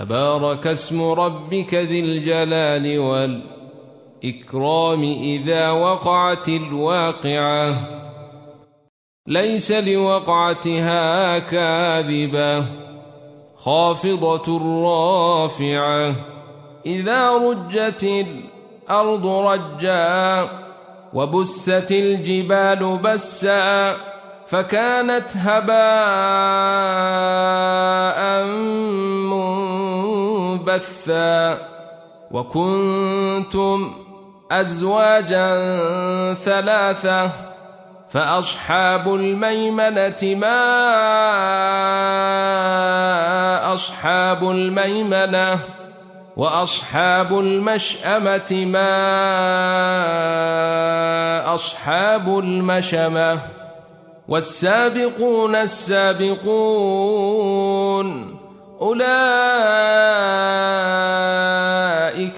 تبارك اسم ربك ذي الجلال والإكرام إذا وقعت الواقعة. ليس لوقعتها كاذبة خافضة رافعة. إذا رجت الأرض رجا وبست الجبال بسا فكانت هباء منبثا وكنتم أزواجا ثلاثة فأصحاب الميمنة ما أصحاب الميمنة وأصحاب المشأمة ما أصحاب المشمة والسابقون السابقون أولئك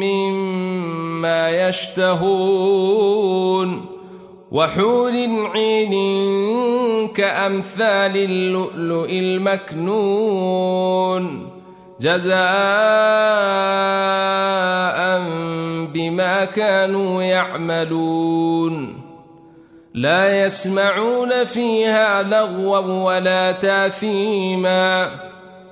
مما يشتهون وحور عين كأمثال اللؤلؤ المكنون جزاء بما كانوا يعملون لا يسمعون فيها لغوا ولا تاثيما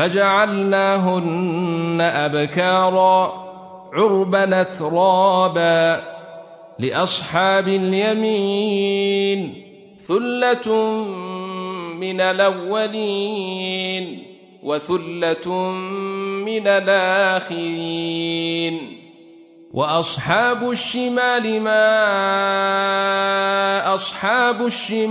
فجعلناهن أبكارا عربا ترابا لأصحاب اليمين ثلة من الأولين وثلة من الآخرين وأصحاب الشمال ما أصحاب الشمال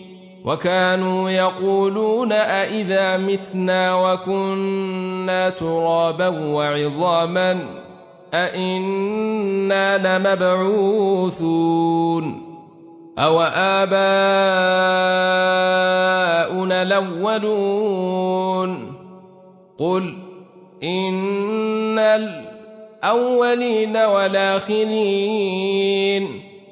وكانوا يقولون أئذا متنا وكنا ترابا وعظاما أئنا لمبعوثون أو آباؤنا الأولون قل إن الأولين والآخرين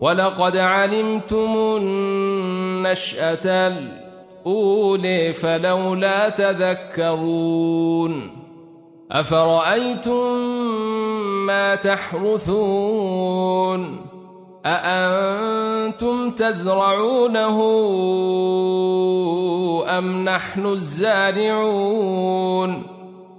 ولقد علمتم النشأة الأولي فلولا تذكرون أفرأيتم ما تحرثون أأنتم تزرعونه أم نحن الزارعون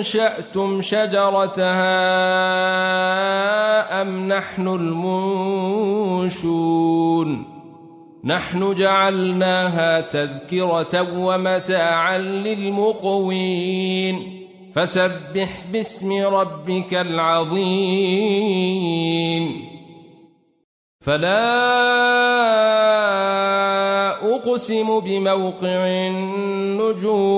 أنشأتم شجرتها أم نحن المنشون نحن جعلناها تذكرة ومتاعا للمقوين فسبح باسم ربك العظيم فلا أقسم بموقع النجوم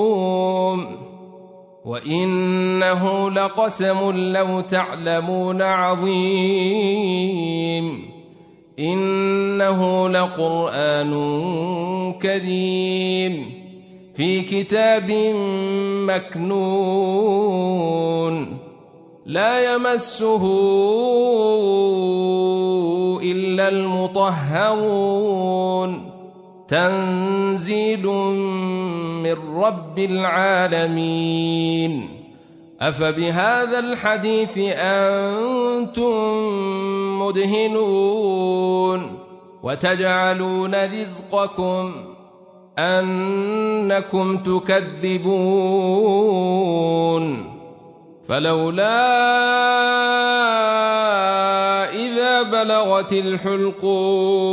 وإنه لقسم لو تعلمون عظيم إنه لقرآن كريم في كتاب مكنون لا يمسه إلا المطهرون تنزيل من رب العالمين. أفبهذا الحديث أنتم مدهنون وتجعلون رزقكم أنكم تكذبون. فلولا إذا بلغت الحلقوم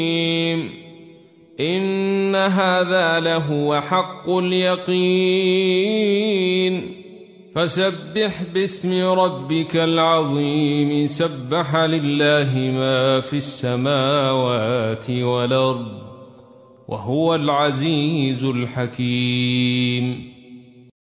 إن هذا لهو حق اليقين فسبح باسم ربك العظيم سبح لله ما في السماوات والأرض وهو العزيز الحكيم